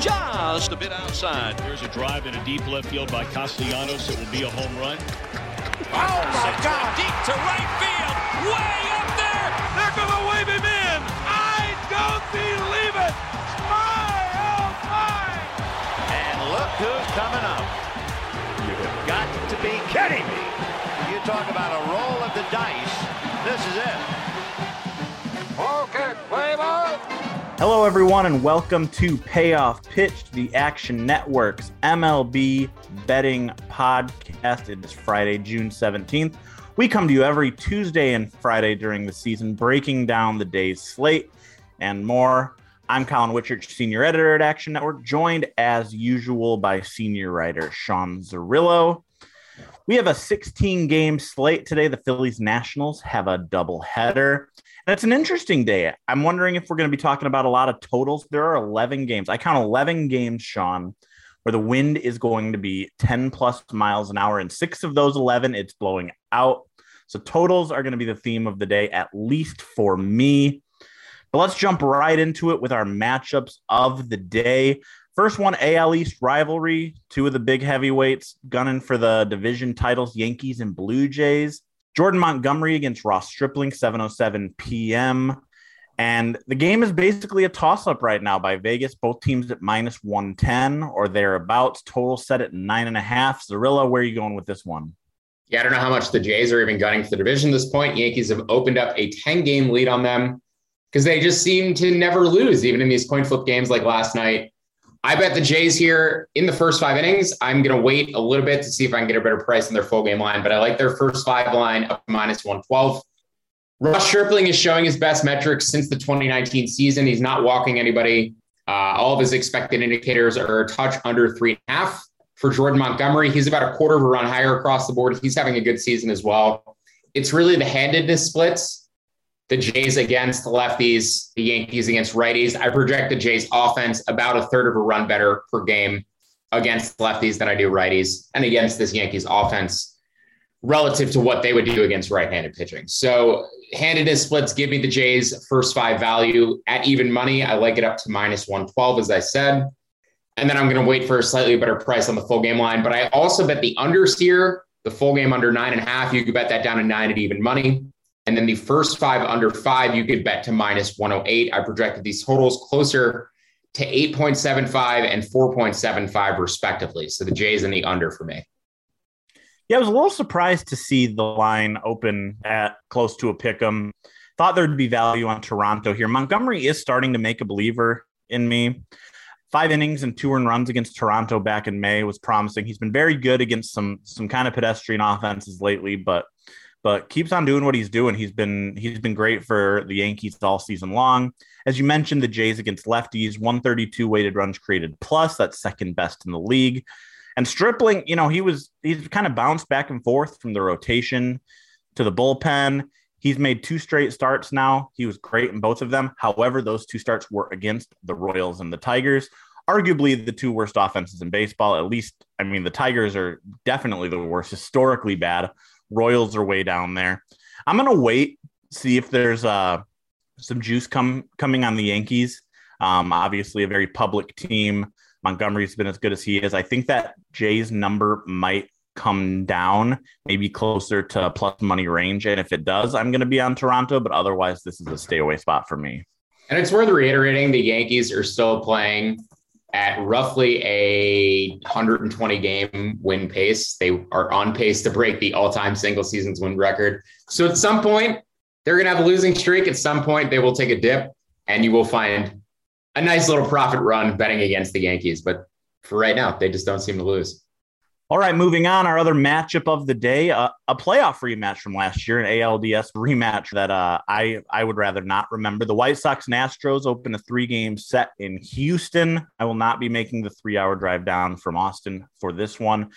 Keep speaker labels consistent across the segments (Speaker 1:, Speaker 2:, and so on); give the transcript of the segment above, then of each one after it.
Speaker 1: Just a bit outside.
Speaker 2: There's a drive in a deep left field by Castellanos. It will be a home run.
Speaker 3: Oh my God!
Speaker 1: Deep to right field. Way up there. They're going to wave him in.
Speaker 3: I don't believe it! My oh my!
Speaker 4: And look who's coming up. You have got to be kidding me. You talk about a roll of the dice. This is it. Okay, play ball.
Speaker 5: Hello, everyone, and welcome to Payoff Pitch, the Action Network's MLB betting podcast. It is Friday, June 17th. We come to you every Tuesday and Friday during the season, breaking down the day's slate and more. I'm Collin Whitchurch, senior editor at Action Network, joined as usual by senior writer Sean Zerillo. We have a 16 game slate today. The Phillies Nationals have a doubleheader. It's an interesting day. I'm wondering if we're going to be talking about a lot of totals. There are 11 games. I count 11 games, Sean, where the wind is going to be 10 plus miles an hour. And six of those 11, it's blowing out. So totals are going to be the theme of the day, at least for me. But let's jump right into it with our matchups of the day. First one, AL East rivalry. Two of the big heavyweights gunning for the division titles, Yankees and Blue Jays. Jordan Montgomery against Ross Stripling, 7:07 p.m. And the game is basically a toss-up right now by Vegas. Both teams at minus 110 or thereabouts. Total set at nine and a half. Zerillo, where are you going with this one?
Speaker 6: Yeah, I don't know how much the Jays are even gunning for the division at this point. Yankees have opened up a 10 game lead on them because they just seem to never lose, even in these coin flip games like last night. I bet the Jays here in the first five innings. I'm going to wait a little bit to see if I can get a better price in their full game line, but I like their first five line up minus 112. Ross Stripling is showing his best metrics since the 2019 season. He's not walking anybody. Uh, all of his expected indicators are a touch under three and a half. For Jordan Montgomery, he's about a quarter of a run higher across the board. He's having a good season as well. It's really the handedness splits the Jays against the lefties, the Yankees against righties. I project the Jays offense about a third of a run better per game against lefties than I do righties and against this Yankees offense relative to what they would do against right-handed pitching. So handedness splits give me the Jays first five value at even money. I like it up to minus 112, as I said. And then I'm going to wait for a slightly better price on the full game line. But I also bet the unders here, the full game under nine and a half. You could bet that down to nine at even money. And then the first five under five, you could bet to minus 108. I projected these totals closer to 8.75 and 4.75, respectively. So the Jays and the under for me.
Speaker 5: Yeah, I was a little surprised to see the line open at close to a pick 'em. Thought there'd be value on Toronto here. Montgomery is starting to make a believer in me. Five innings and two earned runs against Toronto back in May was promising. He's been very good against some some kind of pedestrian offenses lately, but but keeps on doing what he's doing. He's been he's been great for the Yankees all season long. As you mentioned, the Jays against lefties, 132 weighted runs created plus. That's second best in the league. And Stripling, you know, he was he's kind of bounced back and forth from the rotation to the bullpen. He's made two straight starts now. He was great in both of them. However, those two starts were against the Royals and the Tigers. Arguably the two worst offenses in baseball. At least, I mean, the Tigers are definitely the worst, historically bad. Royals are way down there. I'm to wait, see if there's a some juice come coming on the Yankees. Um, obviously, a very public team. Montgomery's been as good as he is. I think that Jay's number might come down, maybe closer to plus money range. And if it does, I'm going to be on Toronto. But otherwise, this is a stay away spot for me.
Speaker 6: And it's worth reiterating the Yankees are still playing at roughly a 120 game win pace. They are on pace to break the all time single seasons win record. So at some point, they're going to have a losing streak. At some point, they will take a dip, and you will find a nice little profit run betting against the Yankees. But for right now, they just don't seem to lose.
Speaker 5: All right, moving on. Our other matchup of the day, uh, a playoff rematch from last year, an ALDS rematch that uh, I I would rather not remember. The White Sox and Astros open a three game set in Houston. I will not be making the three hour drive down from Austin for this one.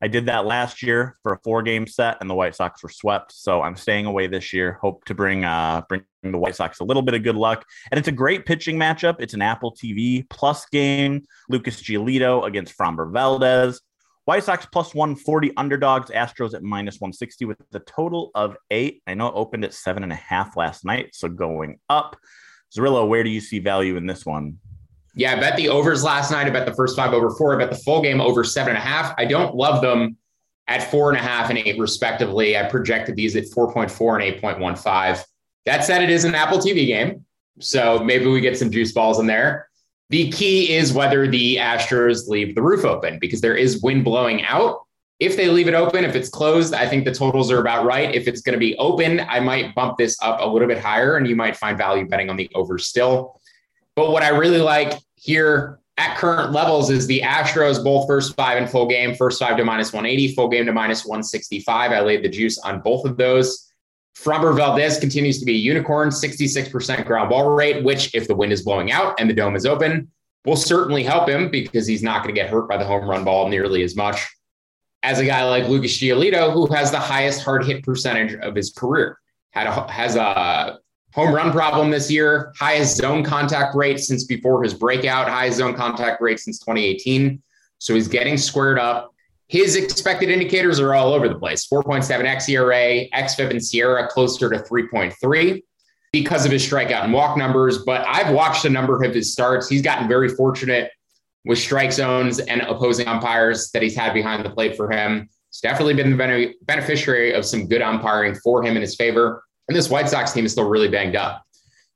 Speaker 5: I did that last year for a four game set, and the White Sox were swept. So I'm staying away this year. Hope to bring uh, bring the White Sox a little bit of good luck. And it's a great pitching matchup. It's an Apple TV plus game. Lucas Giolito against Framber Valdez. White Sox plus 140 underdogs, Astros at minus 160 with the total of eight. I know it opened at seven and a half last night, so going up. Zerillo, where do you see value in this one?
Speaker 6: Yeah, I bet the overs last night. I bet the first five over four. I bet the full game over seven and a half. I don't love them at four and a half and eight, respectively. I projected these at 4.4 and 8.15. That said, it is an Apple TV game. So maybe we get some juice balls in there. The key is whether the Astros leave the roof open because there is wind blowing out. If they leave it open, if it's closed, I think the totals are about right. If it's going to be open, I might bump this up a little bit higher and you might find value betting on the over still. But what I really like here at current levels is the Astros both first five and full game, first five to minus 180, full game to minus 165. I laid the juice on both of those. Framber Valdez continues to be a unicorn, 66% ground ball rate, which, if the wind is blowing out and the dome is open, will certainly help him because he's not going to get hurt by the home run ball nearly as much as a guy like Lucas Giolito, who has the highest hard hit percentage of his career. Had a, has a home run problem this year, highest zone contact rate since before his breakout, highest zone contact rate since 2018. So he's getting squared up. His expected indicators are all over the place 4.7 xERA, XFIP and SIERA closer to 3.3 because of his strikeout and walk numbers. But I've watched a number of his starts. He's gotten very fortunate with strike zones and opposing umpires that he's had behind the plate for him. He's definitely been the beneficiary of some good umpiring for him in his favor. And this White Sox team is still really banged up.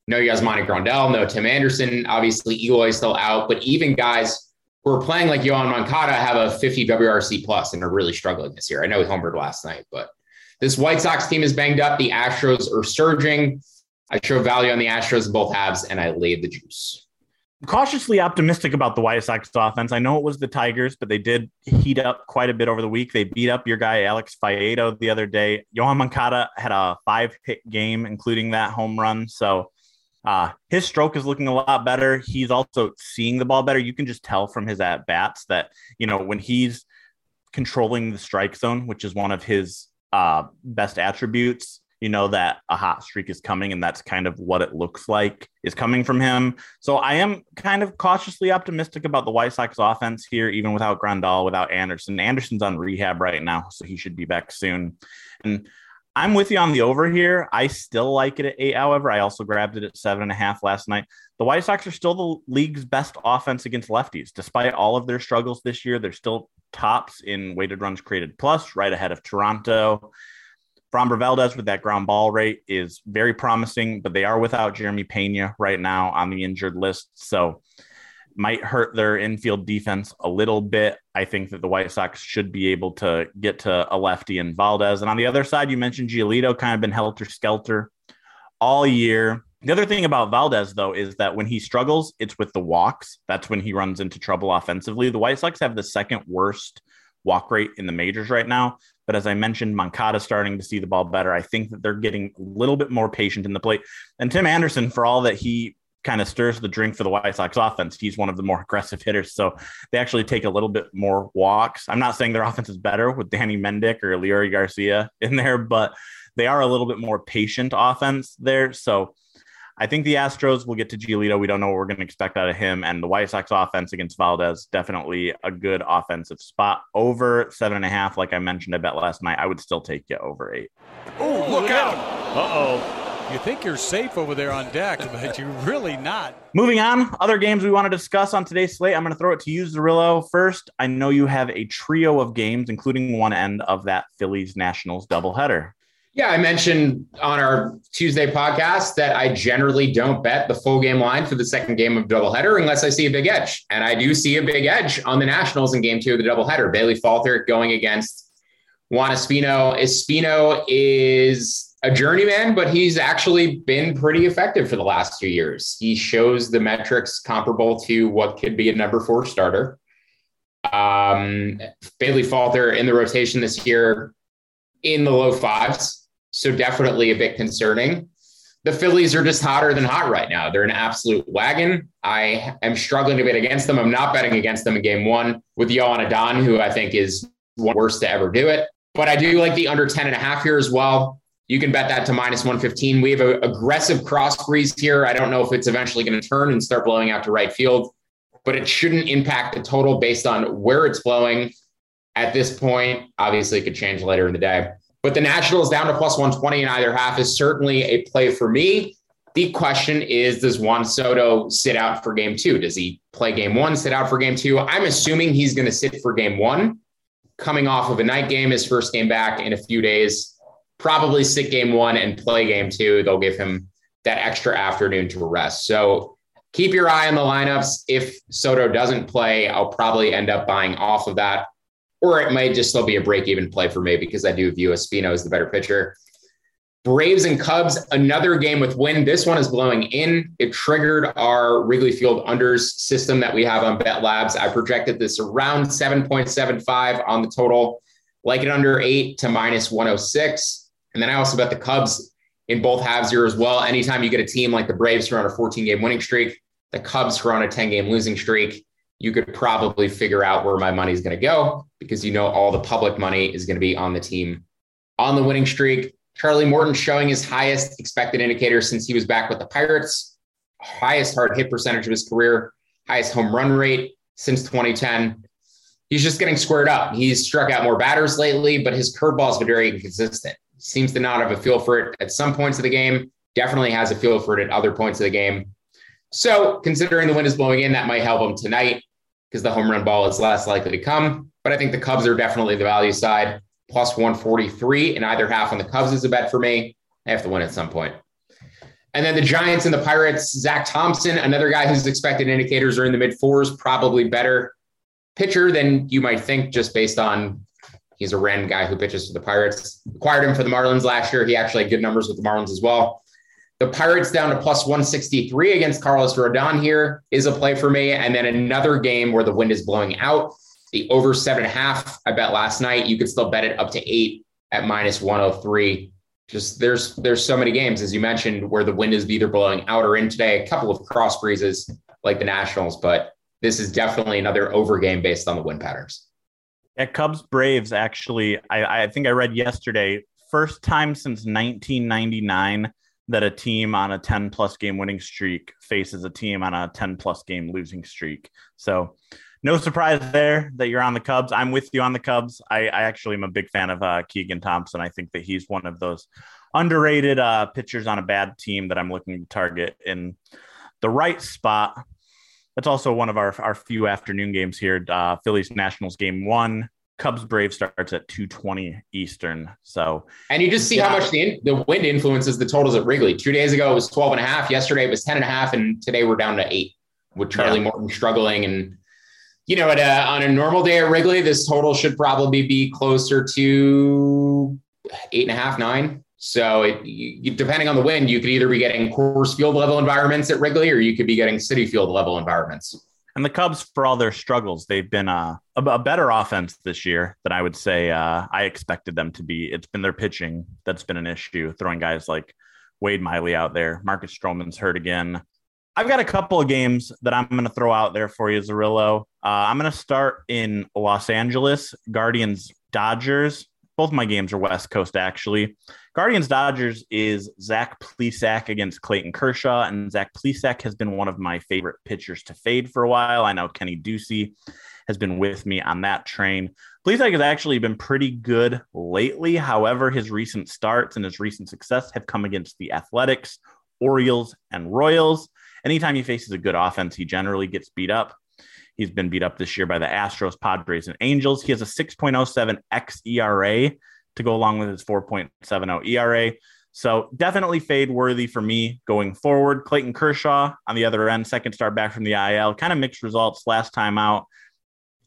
Speaker 6: No Yasmani Grandal, no Tim Anderson. Obviously, Eloy still out, but even guys who are playing like Yoan Moncada have a 50 WRC plus and are really struggling this year. I know he homered last night, but this White Sox team is banged up. The Astros are surging. I show value on the Astros in both halves, and I laid the juice.
Speaker 5: cautiously optimistic about the White Sox offense. I know it was the Tigers, but they did heat up quite a bit over the week. They beat up your guy Alex Faedo the other day. Yoan Moncada had a five hit game, including that home run. So uh, his stroke is looking a lot better. He's also seeing the ball better. You can just tell from his at bats that, you know, when he's controlling the strike zone, which is one of his uh, best attributes, you know that a hot streak is coming, and that's kind of what it looks like is coming from him. So I am kind of cautiously optimistic about the White Sox offense here, even without Grandal, without Anderson. Anderson's on rehab right now, so he should be back soon. And I'm with you on the over here. I still like it at eight. However, I also grabbed it at seven and a half last night. The White Sox are still the league's best offense against lefties, despite all of their struggles this year. They're still tops in weighted runs created plus, right ahead of Toronto. Framber Valdez with that ground ball rate is very promising, but they are without Jeremy Pena right now on the injured list. So might hurt their infield defense a little bit. I think that the White Sox should be able to get to a lefty in Valdez. And on the other side, you mentioned Giolito kind of been helter skelter all year. The other thing about Valdez, though, is that when he struggles, it's with the walks. That's when he runs into trouble offensively. The White Sox have the second worst walk rate in the majors right now. But as I mentioned, Moncada starting to see the ball better. I think that they're getting a little bit more patient in the plate. And Tim Anderson, for all that he kind of stirs the drink for the White Sox offense. He's one of the more aggressive hitters. So they actually take a little bit more walks. I'm not saying their offense is better with Danny Mendick or Leury Garcia in there, but they are a little bit more patient offense there. So I think the Astros will get to Giolito. We don't know what we're going to expect out of him. And the White Sox offense against Valdez, definitely a good offensive spot. Over seven and a half, like I mentioned, I bet last night, I would still take you over eight.
Speaker 3: Oh, look out.
Speaker 2: Uh oh.
Speaker 7: You think you're safe over there on deck, but you're really not.
Speaker 5: Moving on, other games we want to discuss on today's slate. I'm going to throw it to you, Zerillo. First, I know you have a trio of games, including one end of that Phillies Nationals doubleheader.
Speaker 6: Yeah, I mentioned on our Tuesday podcast that I generally don't bet the full game line for the second game of doubleheader unless I see a big edge. And I do see a big edge on the Nationals in game two of the doubleheader. Bailey Falter going against Juan Espino. Espino is a journeyman, but he's actually been pretty effective for the last two years. He shows the metrics comparable to what could be a number four starter. Um, Bailey Falter in the rotation this year in the low fives, so definitely a bit concerning. The Phillies are just hotter than hot right now. They're an absolute wagon. I am struggling to bet against them. I'm not betting against them in game one with Joan Adon, who I think is worst to ever do it. But I do like the under 10 and a half here as well. You can bet that to minus 115. We have an aggressive cross breeze here. I don't know if it's eventually going to turn and start blowing out to right field, but it shouldn't impact the total based on where it's blowing at this point. Obviously, it could change later in the day. But the Nationals down to plus 120 in either half is certainly a play for me. The question is Does Juan Soto sit out for game two? Does he play game one, sit out for game two? I'm assuming he's going to sit for game one, coming off of a night game, his first game back in a few days probably sit game one and play game two. They'll give him that extra afternoon to rest. So keep your eye on the lineups. If Soto doesn't play, I'll probably end up buying off of that. Or it might just still be a break even play for me because I do view Espino as the better pitcher. Braves and Cubs, another game with wind. This one is blowing in. It triggered our Wrigley Field unders system that we have on Bet Labs. I projected this around 7.75 on the total, like it under eight to minus 106. And then I also bet the Cubs in both halves here as well. Anytime you get a team like the Braves who are on a 14 game winning streak, the Cubs who are on a 10 game losing streak, you could probably figure out where my money is going to go because you know all the public money is going to be on the team on the winning streak. Charlie Morton showing his highest expected indicator since he was back with the Pirates, highest hard hit percentage of his career, highest home run rate since 2010. He's just getting squared up. He's struck out more batters lately, but his curveball has been very inconsistent seems to not have a feel for it at some points of the game, definitely has a feel for it at other points of the game. So, considering the wind is blowing in, that might help him tonight because the home run ball is less likely to come. But I think the Cubs are definitely the value side, plus 143 in either half on the Cubs is a bet for me. I have to win at some point. And then the Giants and the Pirates, Zach Thompson, another guy whose expected indicators are in the mid fours, probably better pitcher than you might think just based on He's a random guy who pitches for the Pirates. Acquired him for the Marlins last year. He actually had good numbers with the Marlins as well. The Pirates down to plus 163 against Carlos Rodon here is a play for me. And then another game where the wind is blowing out. The over seven and a half, I bet last night. You could still bet it up to eight at minus 103. Just there's there's so many games, as you mentioned, where the wind is either blowing out or in today. A couple of cross breezes like the Nationals, but this is definitely another over game based on the wind patterns.
Speaker 5: At Cubs Braves, actually, I, I think I read yesterday, first time since 1999 that a team on a 10 plus game winning streak faces a team on a 10 plus game losing streak. So, no surprise there that you're on the Cubs. I'm with you on the Cubs. I, I actually am a big fan of uh, Keegan Thompson. I think that he's one of those underrated uh, pitchers on a bad team that I'm looking to target in the right spot that's also one of our, our few afternoon games here. Uh, Phillies Nationals game one. Cubs Brave starts at 220 Eastern. So,
Speaker 6: and you just see yeah. how much the, the wind influences the totals at Wrigley. Two days ago, it was 12 and a half. Yesterday, it was 10 and a half. And today, we're down to eight with Charlie yeah. Morton struggling. And, you know, at a, on a normal day at Wrigley, this total should probably be closer to eight and a half, nine. So, it, you, depending on the wind, you could either be getting Coors Field level environments at Wrigley, or you could be getting Citi Field level environments.
Speaker 5: And the Cubs, for all their struggles, they've been uh, a, a, better offense this year than I would say uh, I expected them to be. It's been their pitching that's been an issue, throwing guys like Wade Miley out there. Marcus Stroman's hurt again. I've got a couple of games that I'm going to throw out there for you, Zerillo. Uh, I'm going to start in Los Angeles, Guardians Dodgers. both my games are West Coast actually. Guardians Dodgers is Zach Plesac against Clayton Kershaw, and Zach Plesac has been one of my favorite pitchers to fade for a while. I know Kenny Ducey has been with me on that train. Plesac has actually been pretty good lately. However, his recent starts and his recent success have come against the Athletics, Orioles, and Royals. Anytime he faces a good offense, he generally gets beat up. He's been beat up this year by the Astros, Padres, and Angels. He has a 6.07 xERA to go along with his 4.70 ERA. So definitely fade worthy for me going forward. Clayton Kershaw on the other end, second start back from the IL, kind of mixed results last time out.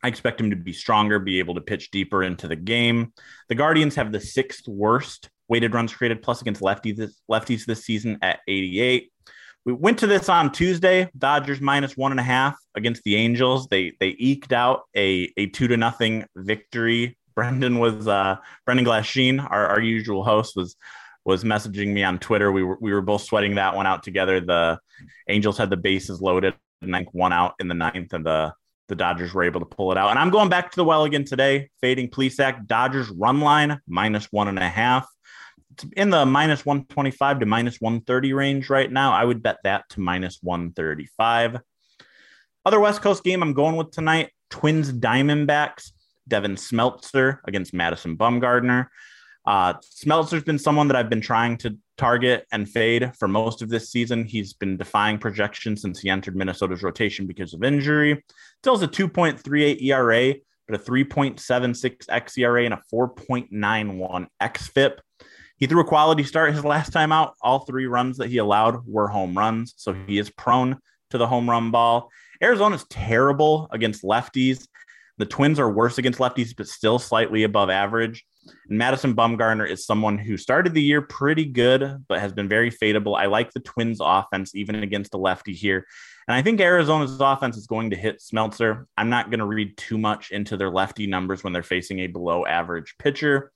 Speaker 5: I expect him to be stronger, be able to pitch deeper into the game. The Guardians have the sixth worst weighted runs created plus against lefties lefties this season at 88. We went to this on Tuesday. Dodgers minus one and a half against the Angels. They they eked out a, a two to nothing victory. Brendan was uh, Brendan Glasheen, our, our usual host, was was messaging me on Twitter. We were we were both sweating that one out together. The Angels had the bases loaded and one out in the ninth, and the the Dodgers were able to pull it out. And I'm going back to the well again today, fading Plesac. Dodgers run line minus one and a half in the minus 125 to minus 130 range right now. I would bet that to minus 135. Other West Coast game I'm going with tonight Twins Diamondbacks, Devin Smeltzer against Madison Bumgarner. Uh, Smeltzer's been someone that I've been trying to target and fade for most of this season. He's been defying projection since he entered Minnesota's rotation because of injury. Still has a 2.38 ERA, but a 3.76 xERA and a 4.91 xFIP. He threw a quality start his last time out. All three runs that he allowed were home runs. So he is prone to the home run ball. Arizona's terrible against lefties. The Twins are worse against lefties, but still slightly above average. And Madison Bumgarner is someone who started the year pretty good, but has been very fadeable. I like the Twins offense, even against a lefty here. And I think Arizona's offense is going to hit Smeltzer. I'm not going to read too much into their lefty numbers when they're facing a below average pitcher.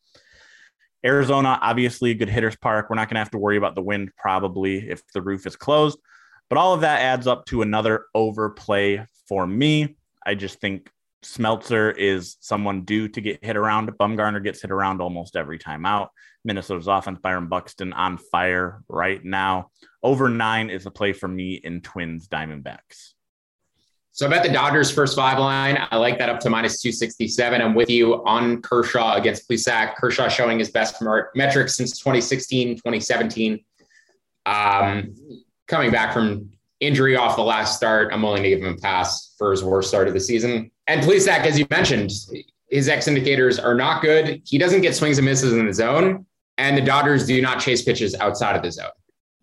Speaker 5: Arizona, obviously a good hitter's park. We're not going to have to worry about the wind probably if the roof is closed. But all of that adds up to another overplay for me. I just think Smeltzer is someone due to get hit around. Bumgarner gets hit around almost every time out. Minnesota's offense, Byron Buxton on fire right now. Over nine is a play for me in Twins Diamondbacks.
Speaker 6: So I bet the Dodgers first five line. I like that up to minus 267. I'm with you on Kershaw against Plesac. Kershaw showing his best metrics since 2016, 2017. Um, coming back from injury off the last start, I'm willing to give him a pass for his worst start of the season. And Plesac, as you mentioned, his X indicators are not good. He doesn't get swings and misses in the zone, and the Dodgers do not chase pitches outside of the zone.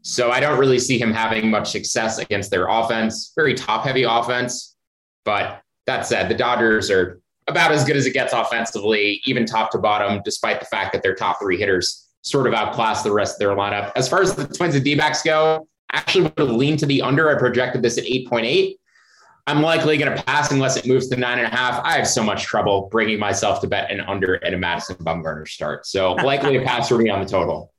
Speaker 6: So I don't really see him having much success against their offense, very top heavy offense. But that said, the Dodgers are about as good as it gets offensively, even top to bottom, despite the fact that their top three hitters sort of outclass the rest of their lineup. As far as the Twins and D backs go, actually would have leaned to the under. I projected this at 8.8. I'm likely going to pass unless it moves to nine and a half. I have so much trouble bringing myself to bet an under at a Madison Bumgarner start. So likely a pass for me on the total.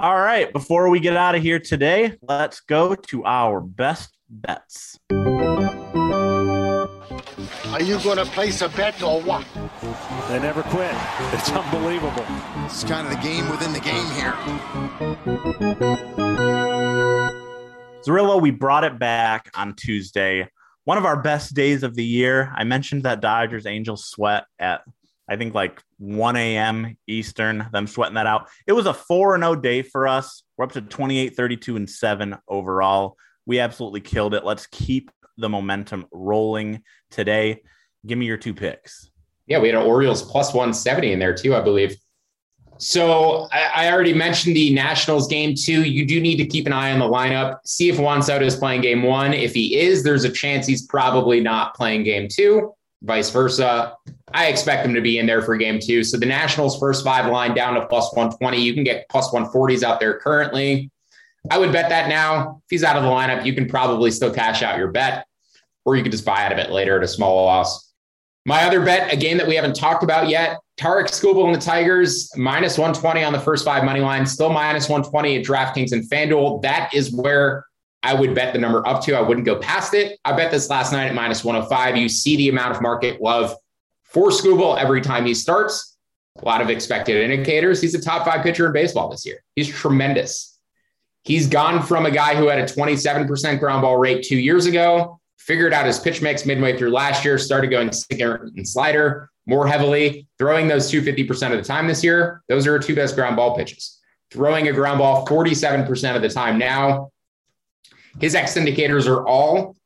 Speaker 5: All right. Before we get out of here today, let's go to our best bets.
Speaker 8: Are you going to place a bet or what?
Speaker 7: They never quit. It's unbelievable.
Speaker 8: It's kind of the game within the game here.
Speaker 5: Zerillo, we brought it back on Tuesday. One of our best days of the year. I mentioned that Dodgers Angels sweat at I think like 1 a.m. Eastern, them sweating that out. It was a 4 0 day for us. We're up to 28, 32, and 7 overall. We absolutely killed it. Let's keep the momentum rolling today. Give me your two picks.
Speaker 6: Yeah, we had an Orioles plus 170 in there too, I believe. So I, I, already mentioned the Nationals game two. You do need to keep an eye on the lineup. See if Juan Soto is playing game one. If he is, there's a chance he's probably not playing game two vice versa. I expect them to be in there for game two. So the Nationals first five line down to plus 120. You can get plus 140s out there currently. I would bet that now. If he's out of the lineup, you can probably still cash out your bet, or you could just buy out of it later at a small loss. My other bet, a game that we haven't talked about yet, Tarik Skubal and the Tigers, minus 120 on the first five money line, still minus 120 at DraftKings and FanDuel. That is where I would bet the number up to. I wouldn't go past it. I bet this last night at minus 105. You see the amount of market love for Skubal every time he starts. a lot of expected indicators. He's a top five pitcher in baseball this year. He's tremendous. He's gone from a guy who had a 27% ground ball rate two years ago, figured out his pitch mix midway through last year, started going sinker and slider more heavily, throwing those 250% of the time this year. Those are our two best ground ball pitches. Throwing a ground ball 47% of the time now. His X indicators are all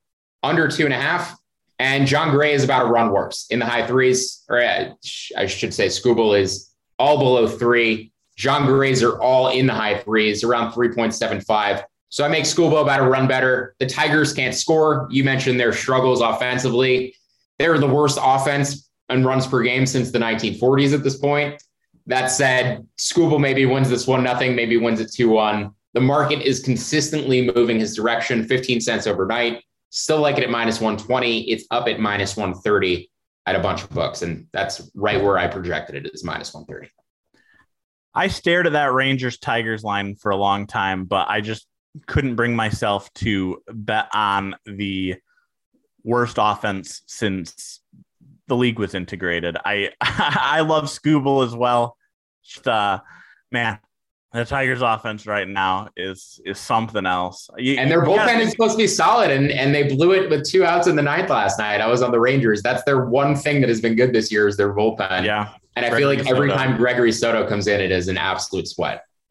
Speaker 6: under two and a half. And Jon Gray is about a run worse in the high threes, or uh, I should say, Skubal is all below three. Jon Gray's are all in the high threes, around 3.75. So I make Skubal about a run better. The Tigers can't score. You mentioned their struggles offensively. They're the worst offense and runs per game since the 1940s at this point. That said, Skubal maybe wins this one nothing, maybe wins it 2 1. The market is consistently moving his direction, 15 cents overnight. Still like it at minus 120. It's up at minus 130 at a bunch of books. And that's right where I projected it is minus 130.
Speaker 5: I stared at that Rangers Tigers line for a long time, but I just couldn't bring myself to bet on the worst offense since the league was integrated. I I love Skubal as well. Just, uh, man, the Tigers' offense right now is is something else.
Speaker 6: You, and their bullpen is supposed to be solid, and and they blew it with two outs in the ninth last night. I was on the Rangers. That's their one thing that has been good this year is their bullpen.
Speaker 5: Yeah,
Speaker 6: and I Gregory feel like every Soto. time Gregory Soto comes in, it is an absolute sweat.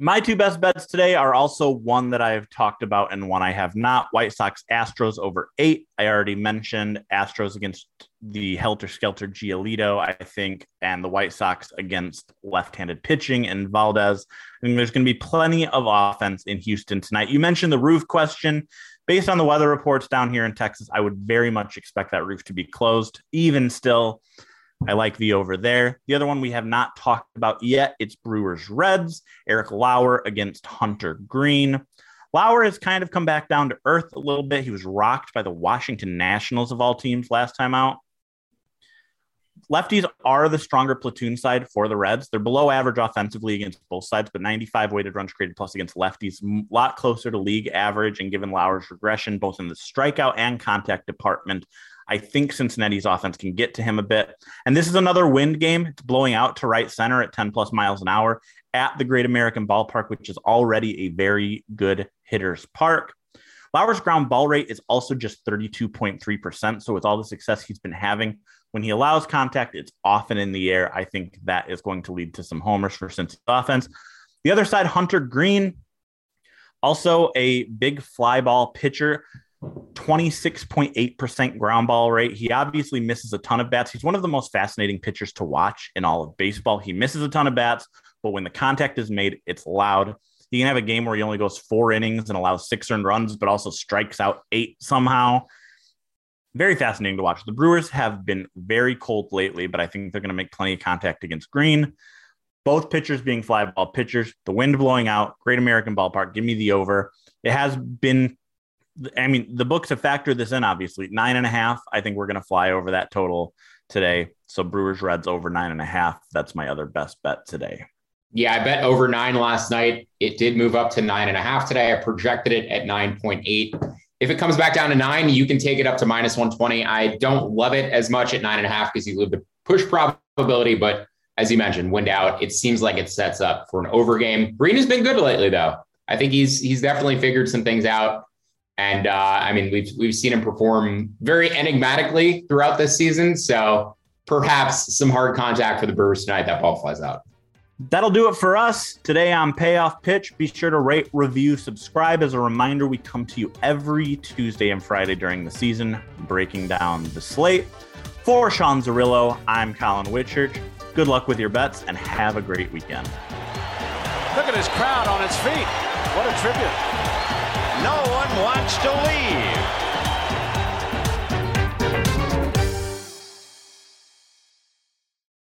Speaker 5: My two best bets today are also one that I've talked about and one I have not. White Sox Astros over eight. I already mentioned Astros against the Helter Skelter Giolito, I think, and the White Sox against left handed pitching and Valdez. I think there's going to be plenty of offense in Houston tonight. You mentioned the roof question. Based on the weather reports down here in Texas, I would very much expect that roof to be closed. Even still, I like the over there. The other one we have not talked about yet, it's Brewers Reds, Eric Lauer against Hunter Greene. Lauer has kind of come back down to earth a little bit. He was rocked by the Washington Nationals of all teams last time out. Lefties are the stronger platoon side for the Reds. They're below average offensively against both sides, but 95 weighted runs created plus against lefties, a lot closer to league average. And given Lauer's regression, both in the strikeout and contact department, I think Cincinnati's offense can get to him a bit. And this is another wind game. It's blowing out to right center at 10 plus miles an hour at the Great American Ballpark, which is already a very good hitter's park. Lauer's ground ball rate is also just 32.3%. So, with all the success he's been having, when he allows contact, it's often in the air. I think that is going to lead to some homers for Cincinnati offense. The other side, Hunter Greene, also a big fly ball pitcher. 26.8% ground ball rate. He obviously misses a ton of bats. He's one of the most fascinating pitchers to watch in all of baseball. He misses a ton of bats, but when the contact is made, it's loud. He can have a game where he only goes four innings and allows six earned runs, but also strikes out eight somehow. Very fascinating to watch. The Brewers have been very cold lately, but I think they're going to make plenty of contact against Greene. Both pitchers being fly ball pitchers, the wind blowing out, great American ballpark. Give me the over. It has been I mean, the books have factored this in, obviously. Nine and a half. I think we're going to fly over that total today. So Brewers Reds over nine and a half. That's my other best bet today.
Speaker 6: Yeah, I bet over nine last night. It did move up to nine and a half today. I projected it at 9.8. If it comes back down to nine, you can take it up to minus 120. I don't love it as much at nine and a half because you lose the push probability. But as you mentioned, wind out, it seems like it sets up for an over game. Greene has been good lately, though. I think he's he's definitely figured some things out. And uh, I mean, we've we've seen him perform very enigmatically throughout this season. So perhaps some hard contact for the Brewers tonight. That ball flies out.
Speaker 5: That'll do it for us today on Payoff Pitch. Be sure to rate, review, subscribe. As a reminder, we come to you every Tuesday and Friday during the season, breaking down the slate. For Sean Zerillo, I'm Collin Whitchurch. Good luck with your bets and have a great weekend.
Speaker 3: Look at his crowd on its feet. What a tribute.
Speaker 4: No one wants to leave.